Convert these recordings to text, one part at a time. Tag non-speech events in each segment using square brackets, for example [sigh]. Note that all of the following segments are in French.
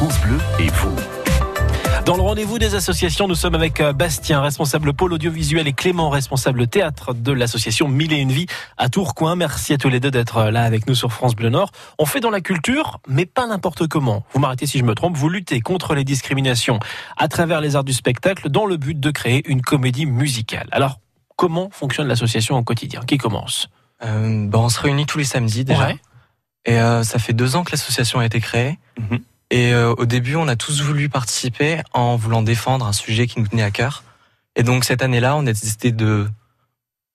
France Bleu et vous. Dans le rendez-vous des associations, nous sommes avec euh, Bastien, responsable pôle audiovisuel, et Clément, responsable théâtre de l'association Mille et une Vie à Tourcoing. Merci à tous les deux d'être euh, là avec nous sur France Bleu Nord. On fait dans la culture, mais pas n'importe comment. Vous m'arrêtez si je me trompe. Vous luttez contre les discriminations à travers les arts du spectacle dans le but de créer une comédie musicale. Alors, comment fonctionne l'association au quotidien? Qui commence? Euh, bah, On se réunit tous les samedis déjà. Ouais. Et euh, ça fait deux ans que l'association a été créée. Mhm. Et euh, au début, on a tous voulu participer en voulant défendre un sujet qui nous tenait à cœur. Et donc cette année-là, on a décidé de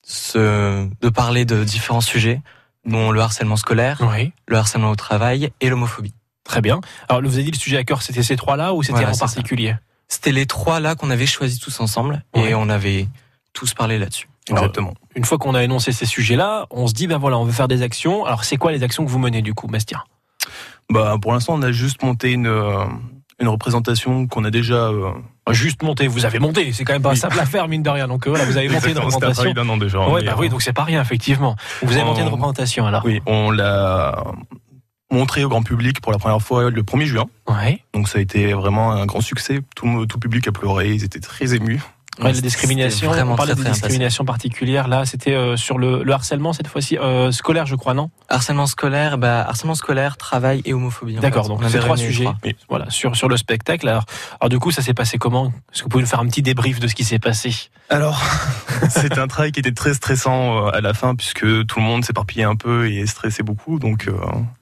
se, de parler de différents sujets, dont le harcèlement scolaire, Oui. le harcèlement au travail et l'homophobie. Très bien. Alors, vous avez dit le sujet à cœur, c'était ces trois-là ou c'était Voilà, en particulier? C'était les trois là qu'on avait choisis tous ensemble Ouais. et on avait tous parlé là-dessus. Exactement. Une fois qu'on a énoncé ces sujets-là, on se dit, ben voilà, on veut faire des actions. Alors, c'est quoi les actions que vous menez du coup, Bastien Bah, pour l'instant, on a juste monté une, euh, une représentation qu'on a déjà. euh, Juste monter, vous avez monté, c'est quand même pas Oui. simple à faire, mine de rien. Donc euh, voilà, vous avez monté une représentation. d'un an déjà. Ouais, mais, bah oui, donc c'est pas rien, effectivement. Vous avez monté une on- représentation alors Oui, on l'a montré au grand public pour la première fois le 1er juin. Ouais. Donc ça a été vraiment un grand succès. Tout tout le public a pleuré, ils étaient très émus. Ouais, la discrimination, on parlait très, de discrimination particulière. Là, c'était euh, sur le, le harcèlement cette fois-ci, euh, scolaire, je crois, non? Harcèlement scolaire, bah, harcèlement scolaire, travail et homophobie. D'accord, donc c'est trois sujets. trois. Voilà, sur sur le spectacle. Alors, alors du coup, ça s'est passé comment? Est-ce que vous pouvez nous faire un petit débrief de ce qui s'est passé? Alors, [laughs] c'était un travail qui était très stressant euh, à la fin puisque tout le monde s'éparpillait un peu et stressait beaucoup. Donc, euh,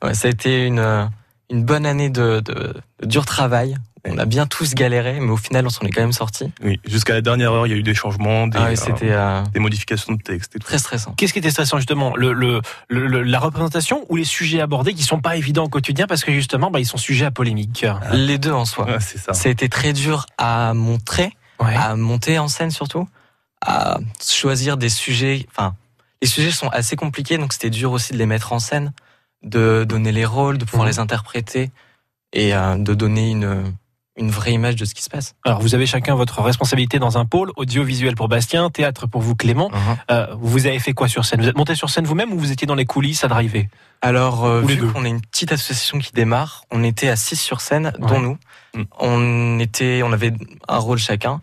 Ouais, ça a été une, une bonne année de, de, de dur travail. On a bien tous galéré, mais au final, on s'en est quand même sorti. oui, jusqu'à la dernière heure, il y a eu des changements, des, Ah euh, euh, des modifications de texte et tout. très stressant. Qu'est-ce qui était stressant justement? Le, le, le- la représentation ou les sujets abordés qui sont pas évidents au quotidien parce que justement, bah, ils sont sujets à polémique? Les deux en soi. Ouais, c'est ça. Ça a été très dur à montrer, Ouais. à monter en scène surtout, à choisir des sujets. Enfin, les sujets sont assez compliqués, donc c'était dur aussi de les mettre en scène, de donner les rôles, de pouvoir Mhm. les interpréter et euh, de donner une, une vraie image de ce qui se passe. Alors, vous avez chacun votre responsabilité dans un pôle, audiovisuel pour Bastien, théâtre pour vous Clément. Euh, vous avez fait quoi sur scène? Vous êtes monté sur scène vous-même ou vous étiez dans les coulisses à driver? Alors, euh, vu qu'on est une petite association qui démarre, on était à 6 sur scène, Ouais. dont nous. Mm. On était, on avait un rôle chacun.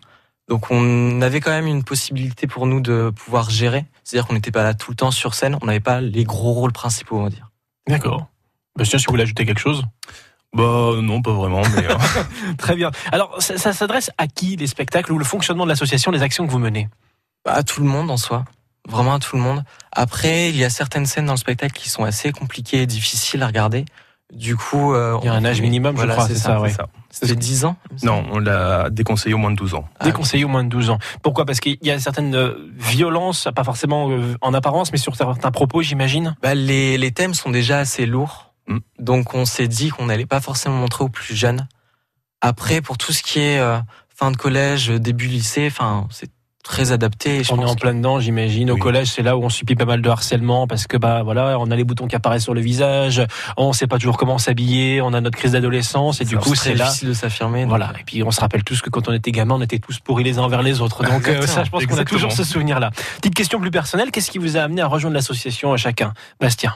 Donc, on avait quand même une possibilité pour nous de pouvoir gérer. C'est-à-dire qu'on n'était pas là tout le temps sur scène. On n'avait pas les gros rôles principaux, on va dire. D'accord. Bastien, si vous voulez ajouter quelque chose Bah non, pas vraiment, mais euh, [laughs] Très bien. Alors, ça, ça s'adresse à qui les spectacles ou le fonctionnement de l'association, les actions que vous menez? Bah, À tout le monde en soi. Vraiment à tout le monde. Après, il y a certaines scènes dans le spectacle qui sont assez compliquées et difficiles à regarder. Du coup, euh, Il y a un âge minimum, Voilà, je crois, c'est c'est ça, ça, ouais. c'est ça. C'était 10 ans. Non, on l'a déconseillé au moins de 12 ans. Ah, Déconseillé au moins de 12 ans. Pourquoi? Parce qu'il y a certaines euh, violences, pas forcément en apparence, mais sur certains propos, j'imagine? Bah, les, les thèmes sont déjà assez lourds. Mm. Donc on s'est dit qu'on n'allait pas forcément montrer aux plus jeunes. Après, pour tout ce qui est euh, fin de collège, début lycée, enfin, c'est très adapté. je on est en que- plein dedans, j'imagine. Au Oui. collège, c'est là où on subit pas mal de harcèlement parce que bah voilà, on a les boutons qui apparaissent sur le visage, on sait pas toujours comment s'habiller, on a notre crise d'adolescence et du coup c'est là. difficile de s'affirmer. donc, Voilà. Et puis on se rappelle tous que quand on était gamin, on était tous pourris les uns envers les autres. Donc euh, ça, je pense qu'on a toujours ce souvenir-là. Petite question plus personnelle, qu'est-ce qui vous a amené à rejoindre l'association à chacun? Bastien.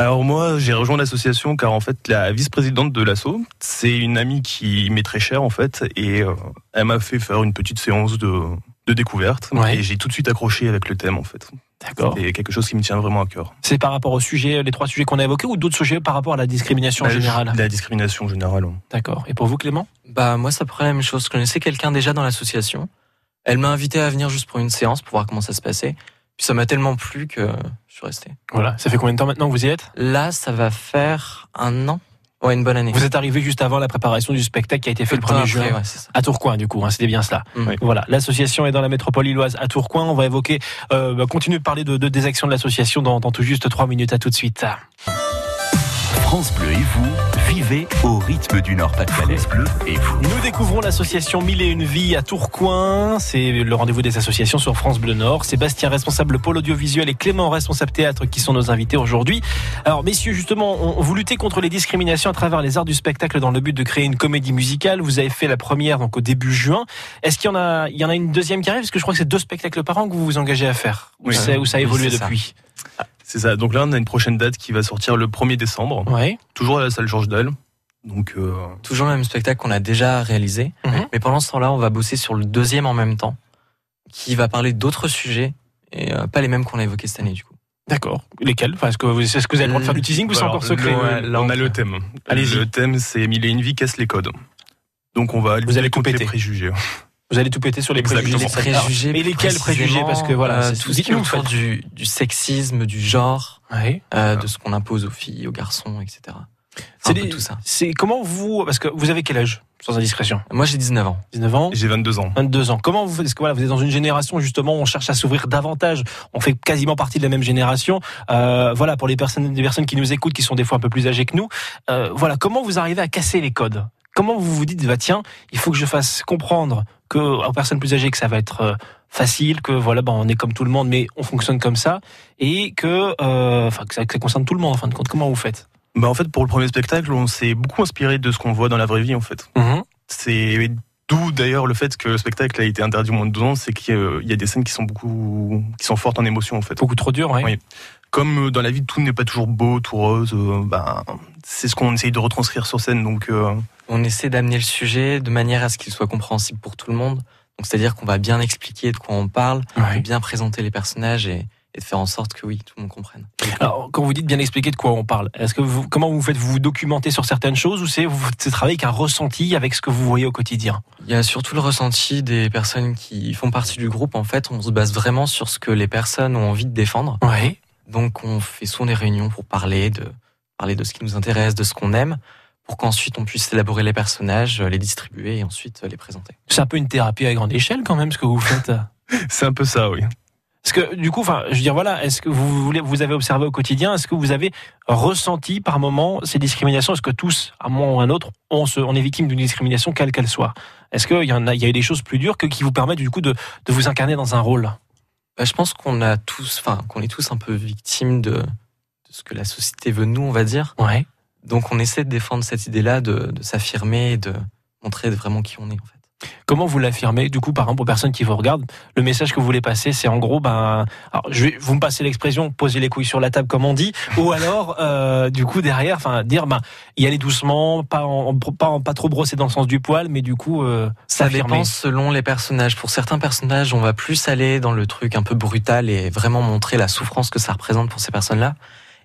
Alors moi, j'ai rejoint l'association car en fait, la vice-présidente de l'asso, c'est une amie qui m'est très chère en fait, et euh, elle m'a fait faire une petite séance de, de découverte, Ouais. et j'ai tout de suite accroché avec le thème en fait. D'accord. C'est quelque chose qui me tient vraiment à cœur. C'est par rapport au sujet, les trois sujets qu'on a évoqués ou d'autres sujets par rapport à la discrimination en Bah, général La discrimination générale. hein. D'accord. Et pour vous, Clément? Bah moi, ça pourrait la même chose. Je connaissais quelqu'un déjà dans l'association. Elle m'a invité à venir juste pour une séance pour voir comment ça se passait. Puis ça m'a tellement plu que suis resté. Voilà. Ça fait combien de temps maintenant que vous y êtes? Là, ça va faire un an. Ouais, une bonne année. Vous êtes arrivé juste avant la préparation du spectacle qui a été fait le Peu de 1er temps juin. ouais. À Tourcoing, du coup, hein, c'était bien cela. Mm. Voilà, l'association est dans la métropole illoise à Tourcoing. On va évoquer, euh, bah, continuer de parler de, de- des actions de l'association dans, dans tout juste trois minutes. À tout de suite. France Bleu et vous, vivez au rythme du Nord-Pas-de-Calais. Bleu et vous. Nous découvrons l'association Mille et une Vie à Tourcoing. C'est le rendez-vous des associations sur France Bleu Nord. Sébastien, responsable pôle audiovisuel, et Clément, responsable théâtre, qui sont nos invités aujourd'hui. Alors, messieurs, justement, on, vous luttez contre les discriminations à travers les arts du spectacle dans le but de créer une comédie musicale. Vous avez fait la première donc au début juin. Est-ce qu'il y en a, il y en a une deuxième qui arrive? Parce que je crois que c'est deux spectacles par an que vous vous engagez à faire. Ou Oui. ça, ou ça a Oui, évolué ça. C'est ça. Donc là, on a une prochaine date qui va sortir le 1er décembre, Ouais. toujours à la salle Georges Dalle. Donc, euh, Toujours le même spectacle qu'on a déjà réalisé. Mhm. Mais pendant ce temps-là, on va bosser sur le deuxième en même temps, qui va parler d'autres sujets et euh, pas les mêmes qu'on a évoqués cette année du coup. D'accord. Lesquels? Enfin, Est-ce que vous, que vous avez le droit de faire du teasing ou c'est encore secret? le- Ouais, là, on a le thème. Allez-y. Le thème, c'est Mille et une vie casse les codes. Donc, on va Vous allez toutes les préjugés. Vous allez tout péter sur les Exactement. préjugés. Les préjugés. Mais lesquels préjugés Parce que voilà, euh, tout ce qui est autour du, du sexisme, du genre, Ouais. euh, de ce qu'on impose aux filles, aux garçons, etc. C'est des- tout ça. C'est comment vous parce que vous avez quel âge sans indiscrétion? Moi j'ai 19 ans. 19 ans? J'ai 22 ans. 22 ans. Comment vous faites Parce que voilà, vous êtes dans une génération justement, où on cherche à s'ouvrir davantage. On fait quasiment partie de la même génération. Euh, voilà, pour les personnes, des personnes qui nous écoutent, qui sont des fois un peu plus âgées que nous. Euh, voilà, comment vous arrivez à casser les codes? Comment vous vous dites, bah tiens, il faut que je fasse comprendre que aux personnes plus âgées que ça va être euh, facile, que voilà, bah, on est comme tout le monde, mais on fonctionne comme ça, et que, euh, enfin, que ça, que ça concerne tout le monde en fin de compte. Comment vous faites? Bah, en fait, pour le premier spectacle, on s'est beaucoup inspiré de ce qu'on voit dans la vraie vie, en fait. C'est d'où d'ailleurs le fait que le spectacle a été interdit au moins de 12 ans, c'est qu'il y a- des scènes qui sont beaucoup, qui sont fortes en émotion, en fait. Beaucoup trop dur, ouais. Oui. Comme euh, dans la vie, tout n'est pas toujours beau, tout rose. euh, ben, c'est ce qu'on essaye de retranscrire sur scène. Donc, euh, On essaie d'amener le sujet de manière à ce qu'il soit compréhensible pour tout le monde. Donc c'est-à-dire qu'on va bien expliquer de quoi on parle, Ouais. bien présenter les personnages et, et de faire en sorte que oui, tout le monde comprenne. Alors, quand vous dites bien expliquer de quoi on parle, est-ce que vous, comment vous faites? Vous vous documentez sur certaines choses ou c'est vous c'est travailler avec un ressenti avec ce que vous voyez au quotidien? Il y a surtout le ressenti des personnes qui font partie du groupe. En fait, on se base vraiment sur ce que les personnes ont envie de défendre. Donc on fait souvent des réunions pour parler de parler de ce qui nous intéresse, de ce qu'on aime, pour qu'ensuite on puisse élaborer les personnages, les distribuer et ensuite les présenter. C'est un peu une thérapie à grande échelle quand même ce que vous faites. [laughs] c'est un peu ça, oui. Parce que du coup, enfin, je veux dire voilà, est-ce que vous voulez, vous avez observé au quotidien, est-ce que vous avez ressenti par moment ces discriminations? Est-ce que tous, à un moment ou à un autre, on, se, on est victime d'une discrimination quelle qu'elle soit? Est-ce qu'il y en a, il y a eu des choses plus dures que qui vous permettent du coup de, de vous incarner dans un rôle? Bah, je pense qu'on a tous, enfin qu'on est tous un peu victimes de, de ce que la société veut de nous, on va dire. Ouais. Donc on essaie de défendre cette idée-là, de, de s'affirmer et de montrer vraiment qui on est en fait. Comment vous l'affirmez Du coup, par exemple, aux personnes qui vous regardent, le message que vous voulez passer, c'est en gros, ben, alors, je vais, vous me passez l'expression, poser les couilles sur la table, comme on dit, ou alors, euh, du coup, derrière, enfin, dire, ben, y aller doucement, pas, en, pas, en- pas trop brosser dans le sens du poil, mais du coup, euh, Ça dépend selon les personnages. Pour certains personnages, on va plus aller dans le truc un peu brutal et vraiment montrer la souffrance que ça représente pour ces personnes-là.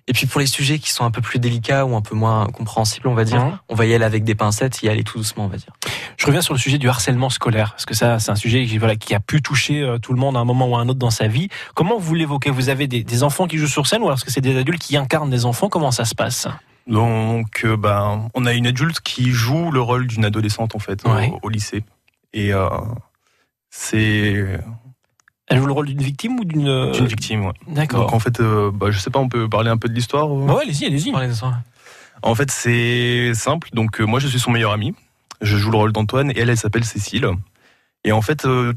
Et puis pour les sujets qui sont un peu plus délicats ou un peu moins compréhensibles, on va dire, on va y aller avec des pincettes et y aller tout doucement, on va dire. Je reviens sur le sujet du harcèlement scolaire, parce que ça, c'est un sujet qui, voilà, qui a pu toucher euh, tout le monde à un moment ou à un autre dans sa vie. Comment vous l'évoquez? Vous avez des, des enfants qui jouent sur scène, ou alors est-ce que c'est des adultes qui incarnent des enfants? Comment ça se passe? Donc, euh, ben, on a une adulte qui joue le rôle d'une adolescente, en fait, au, lycée. Et euh, c'est Elle joue le rôle d'une victime ou d'une euh, une victime, ouais. D'accord. Donc, en fait, euh, bah, je sais pas, on peut parler un peu de l'histoire euh Bah ouais, allez-y, allez-y. Parlez de ça. En fait, c'est simple. Donc, euh, moi, je suis son meilleur ami. Je joue le rôle d'Antoine et elle, elle s'appelle Cécile. Et en fait, euh,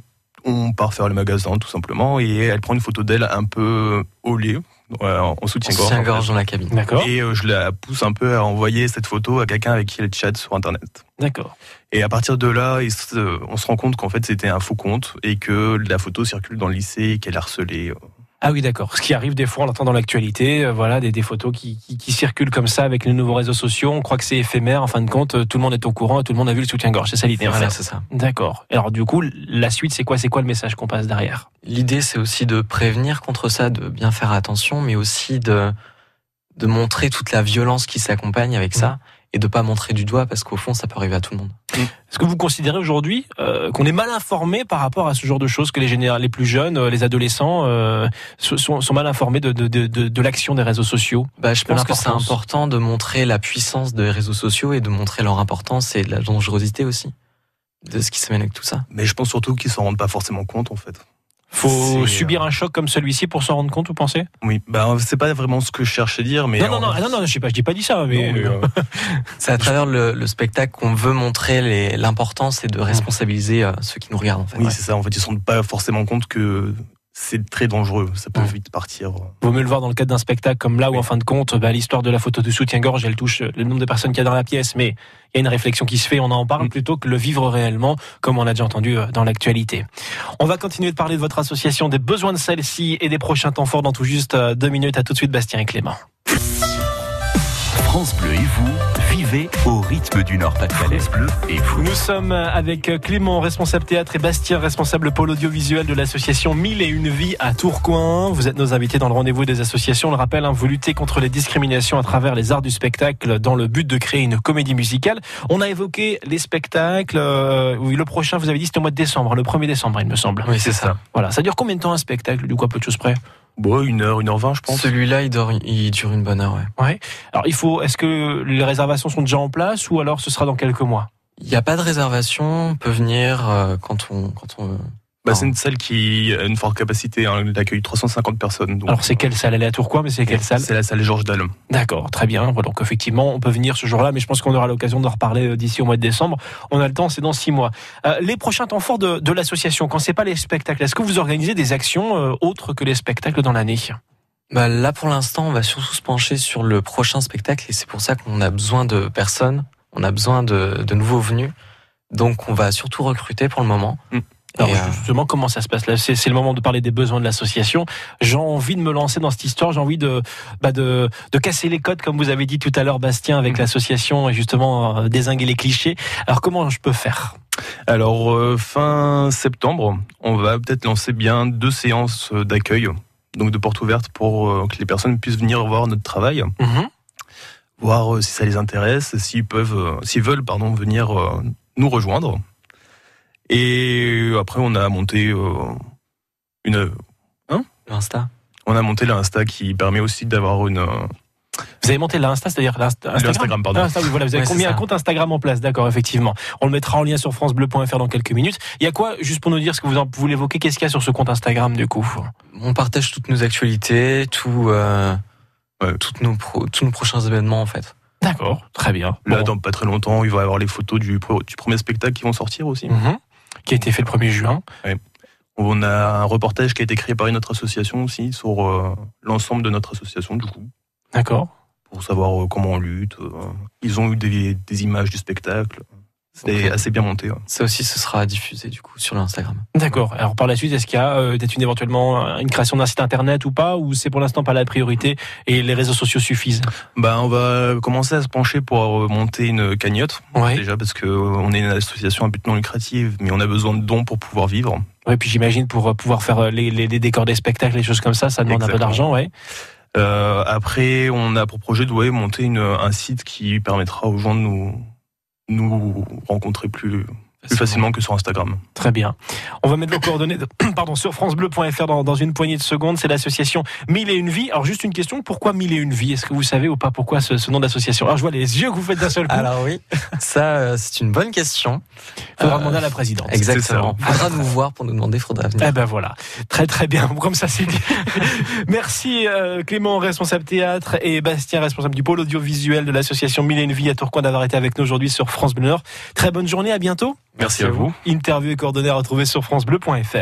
on part faire le magasin, tout simplement, et elle prend une photo d'elle un peu au lait, euh, en On soutien-gorge. en fait. gorge dans la cabine. D'accord. Et euh, je la pousse un peu à envoyer cette photo à quelqu'un avec qui elle chatte sur Internet. D'accord. Et à partir de là, il se- on se rend compte qu'en fait, c'était un faux compte et que la photo circule dans le lycée et qu'elle a harcelé. Ah oui, d'accord. Ce qui arrive des fois, on l'entend dans l'actualité, euh, voilà, des, des photos qui, qui, qui circulent comme ça avec les nouveaux réseaux sociaux. On croit que c'est éphémère. En fin de compte, euh, tout le monde est au courant et tout le monde a vu le soutien-gorge. C'est ça l'idée. Voilà, c'est ça. D'accord. Alors du coup, la suite, c'est quoi? C'est quoi le message qu'on passe derrière? L'idée, c'est aussi de prévenir contre ça, de bien faire attention, mais aussi de, de montrer toute la violence qui s'accompagne avec ça et de pas montrer du doigt parce qu'au fond, ça peut arriver à tout le monde. Est-ce que vous considérez aujourd'hui euh, qu'on est mal informé par rapport à ce genre de choses, que les les plus jeunes, euh, les adolescents, euh, so- sont, sont mal informés de, de, de, de, de l'action des réseaux sociaux? Bah, je pense que c'est important de montrer la puissance des réseaux sociaux et de montrer leur importance et la dangerosité aussi de ce qui se mène avec tout ça. Mais je pense surtout qu'ils s'en rendent pas forcément compte, en fait. Faut C'est, subir euh, un choc comme celui-ci pour s'en rendre compte, vous pensez? Oui, bah, c'est pas vraiment ce que je cherche à dire, mais. Non, non, non, non, non, je sais pas, je dis pas dit ça, mais, euh, [laughs] C'est à travers le, le spectacle qu'on veut montrer l'importance et de responsabiliser euh, ceux qui nous regardent en fait. oui, Ouais. c'est ça. En fait, ils se rendent pas forcément compte que c'est très dangereux. Ça peut Ouais. vite partir. vaut mieux le voir dans le cadre d'un spectacle comme là où en fin de compte, bah, l'histoire de la photo de soutien-gorge, elle touche le nombre de personnes qu'il y a dans la pièce, mais il y a une réflexion qui se fait, on en parle Mm. plutôt que le vivre réellement, comme on a déjà entendu euh, dans l'actualité. On va continuer de parler de votre association, des besoins de celle-ci et des prochains temps forts dans tout juste euh, deux minutes. À tout de suite, Bastien et Clément. France Bleu et vous, vivez au rythme du Nord-Pas-de-Calais. Bleu et vous. Nous sommes avec Clément, responsable théâtre, et Bastien, responsable pôle audiovisuel de l'association Mille et une vies à Tourcoing. Vous êtes nos invités dans le rendez-vous des associations. On le rappelle, hein, vous luttez contre les discriminations à travers les arts du spectacle dans le but de créer une comédie musicale. On a évoqué les spectacles. euh, oui, le prochain, vous avez dit, c'était au mois de décembre, le 1er décembre, il me semble. Oui, c'est ça. Voilà. Ça dure combien de temps un spectacle, du coup, à peu de choses près? Bon, une heure, une heure vingt, je pense. Celui-là, il, dure- il dure une bonne heure, ouais. Ouais. Alors, il faut, est-ce que les réservations sont déjà en place ou alors ce sera dans quelques mois? Il n'y a pas de réservation, on peut venir euh, quand on, quand on veut. Bah, c'est une salle qui a une forte capacité. Hein, elle accueille 350 personnes. Donc, Alors, c'est quelle salle Elle est à Tourcoing, mais c'est quelle salle? C'est la salle Georges Dalle. D'accord, très bien. Donc effectivement, on peut venir ce jour-là, mais je pense qu'on aura l'occasion d'en reparler euh, d'ici au mois de décembre. On a le temps, c'est dans six mois. Euh, les prochains temps forts de, de l'association, quand c'est pas les spectacles, est-ce que vous organisez des actions euh, autres que les spectacles dans l'année? Bah, là, pour l'instant, on va surtout se pencher sur le prochain spectacle et c'est pour ça qu'on a besoin de personnes, on a besoin de, de nouveaux venus. Donc, on va surtout recruter pour le moment. Mm. Alors Et, euh, justement, comment ça se passe là? C'est le moment de parler des besoins de l'association. J'ai envie de me lancer dans cette histoire. J'ai envie de, bah de de casser les codes, comme vous avez dit tout à l'heure, Bastien, avec Mhm. l'association et justement euh, désinguer les clichés. Alors comment je peux faire? Alors, euh, fin septembre, on va peut-être lancer bien deux séances d'accueil, donc de porte ouverte pour que les personnes puissent venir voir notre travail, Mhm. voir si ça les intéresse, s'ils peuvent, s'ils veulent, pardon, venir nous rejoindre. Et après, on a monté euh, une, Insta. on a monté l'Insta qui permet aussi d'avoir une, euh, Vous avez monté l'Insta, c'est-à-dire l'Insta- Instagram, l'Instagram, pardon. Ah, Insta, oui, voilà, vous avez Ouais, combien un compte Instagram en place, d'accord, effectivement. On le mettra en lien sur francebleu.fr dans quelques minutes. Il y a quoi, juste pour nous dire ce que vous, en, vous l'évoquez, qu'est-ce qu'il y a sur ce compte Instagram du coup? On partage toutes nos actualités, tout, euh, Ouais. toutes nos pro- tous nos prochains événements, en fait. D'accord, très bien. Là, Bon. dans pas très longtemps, il va y avoir les photos du, premier spectacle qui vont sortir aussi. Mhm. Qui a été fait le 1er juin. On a un reportage qui a été créé par une autre association aussi sur euh, l'ensemble de notre association du coup, D'accord. pour savoir euh, comment on lutte. euh. Ils ont eu des, des images du spectacle. C'était Ok. assez bien monté. ouais. Ça aussi, ce sera diffusé, du coup, sur l'Instagram. D'accord. Alors par la suite, est-ce qu'il y a euh, peut-être une éventuellement une création d'un site internet ou pas, ou c'est pour l'instant pas la priorité et les réseaux sociaux suffisent? Bah, on va commencer à se pencher pour euh, monter une cagnotte Ouais. déjà parce que euh, on est une association à but non lucratif, mais on a besoin de dons pour pouvoir vivre. Ouais, puis j'imagine pour euh, pouvoir faire les, les, les décors des spectacles, les choses comme ça, ça demande un peu d'argent, ouais. Euh, après, on a pour projet de ouais, monter une, un site qui permettra aux gens de nous nous rencontrer plus, plus facilement que sur Instagram. Très bien. On va mettre vos coordonnées de- [clears throat] pardon, sur francebleu.fr dans, dans une poignée de secondes. C'est l'association Mille et une vies. Alors juste une question, pourquoi Mille et une vies? Est-ce que vous savez ou pas pourquoi ce, ce nom d'association? Alors je vois les yeux que vous faites d'un seul coup. Alors oui, ça, euh, c'est une bonne question. faudra euh, demander à la présidente. Exactement. Faudra nous voir pour nous demander, faudra venir. Eh ben voilà, très très bien, comme ça c'est dit. [laughs] Merci euh, Clément, responsable théâtre, et Bastien, responsable du pôle audiovisuel de l'association Mille et une vies à Tourcoing d'avoir été avec nous aujourd'hui sur France Bleu Nord. Très bonne journée, à bientôt. Merci à vous. Interview et coordonnées à retrouver sur francebleu.fr.